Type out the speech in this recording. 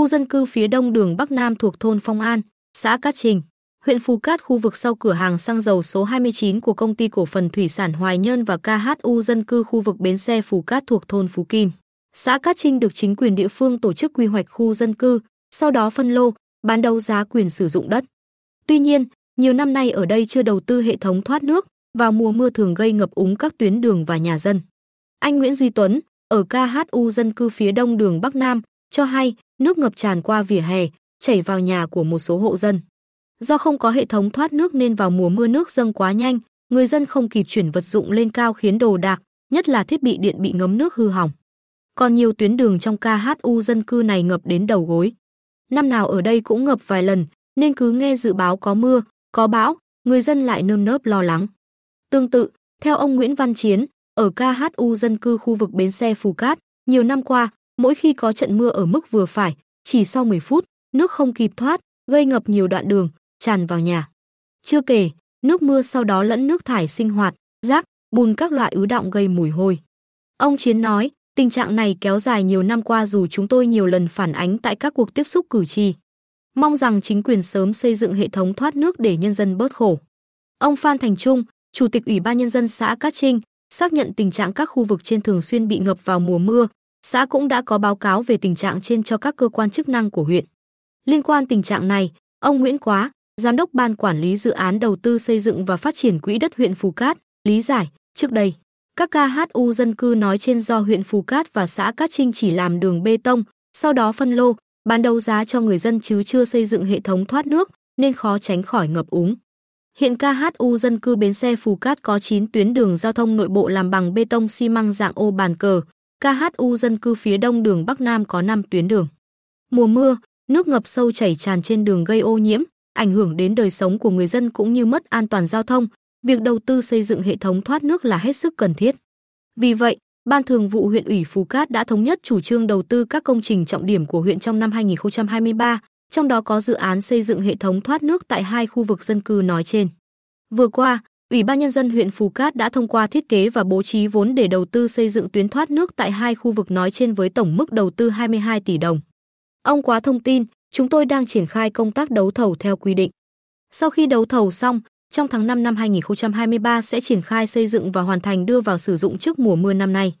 khu dân cư phía đông đường Bắc Nam thuộc thôn Phong An, xã Cát Trình, huyện Phú Cát khu vực sau cửa hàng xăng dầu số 29 của công ty cổ phần thủy sản Hoài Nhơn và KHU dân cư khu vực bến xe Phú Cát thuộc thôn Phú Kim. Xã Cát Trinh được chính quyền địa phương tổ chức quy hoạch khu dân cư, sau đó phân lô, bán đấu giá quyền sử dụng đất. Tuy nhiên, nhiều năm nay ở đây chưa đầu tư hệ thống thoát nước, vào mùa mưa thường gây ngập úng các tuyến đường và nhà dân. Anh Nguyễn Duy Tuấn, ở KHU dân cư phía đông đường Bắc Nam, cho hay nước ngập tràn qua vỉa hè, chảy vào nhà của một số hộ dân. Do không có hệ thống thoát nước nên vào mùa mưa nước dâng quá nhanh, người dân không kịp chuyển vật dụng lên cao khiến đồ đạc, nhất là thiết bị điện bị ngấm nước hư hỏng. Còn nhiều tuyến đường trong KHU dân cư này ngập đến đầu gối. Năm nào ở đây cũng ngập vài lần, nên cứ nghe dự báo có mưa, có bão, người dân lại nơm nớp lo lắng. Tương tự, theo ông Nguyễn Văn Chiến, ở KHU dân cư khu vực bến xe Phù Cát, nhiều năm qua, mỗi khi có trận mưa ở mức vừa phải, chỉ sau 10 phút, nước không kịp thoát, gây ngập nhiều đoạn đường, tràn vào nhà. Chưa kể, nước mưa sau đó lẫn nước thải sinh hoạt, rác, bùn các loại ứ động gây mùi hôi. Ông Chiến nói, tình trạng này kéo dài nhiều năm qua dù chúng tôi nhiều lần phản ánh tại các cuộc tiếp xúc cử tri. Mong rằng chính quyền sớm xây dựng hệ thống thoát nước để nhân dân bớt khổ. Ông Phan Thành Trung, Chủ tịch Ủy ban Nhân dân xã Cát Trinh, xác nhận tình trạng các khu vực trên thường xuyên bị ngập vào mùa mưa. Xã cũng đã có báo cáo về tình trạng trên cho các cơ quan chức năng của huyện. Liên quan tình trạng này, ông Nguyễn Quá, Giám đốc Ban Quản lý Dự án Đầu tư Xây dựng và Phát triển Quỹ đất huyện Phù Cát, lý giải, trước đây, các KHU dân cư nói trên do huyện Phù Cát và xã Cát Trinh chỉ làm đường bê tông, sau đó phân lô, bán đấu giá cho người dân chứ chưa xây dựng hệ thống thoát nước, nên khó tránh khỏi ngập úng. Hiện KHU dân cư bến xe Phù Cát có 9 tuyến đường giao thông nội bộ làm bằng bê tông xi măng dạng ô bàn cờ, KHU dân cư phía đông đường Bắc Nam có 5 tuyến đường. Mùa mưa, nước ngập sâu chảy tràn trên đường gây ô nhiễm, ảnh hưởng đến đời sống của người dân cũng như mất an toàn giao thông, việc đầu tư xây dựng hệ thống thoát nước là hết sức cần thiết. Vì vậy, Ban Thường vụ huyện ủy Phú Cát đã thống nhất chủ trương đầu tư các công trình trọng điểm của huyện trong năm 2023, trong đó có dự án xây dựng hệ thống thoát nước tại hai khu vực dân cư nói trên. Vừa qua, Ủy ban nhân dân huyện Phú Cát đã thông qua thiết kế và bố trí vốn để đầu tư xây dựng tuyến thoát nước tại hai khu vực nói trên với tổng mức đầu tư 22 tỷ đồng. Ông quá thông tin, chúng tôi đang triển khai công tác đấu thầu theo quy định. Sau khi đấu thầu xong, trong tháng 5 năm 2023 sẽ triển khai xây dựng và hoàn thành đưa vào sử dụng trước mùa mưa năm nay.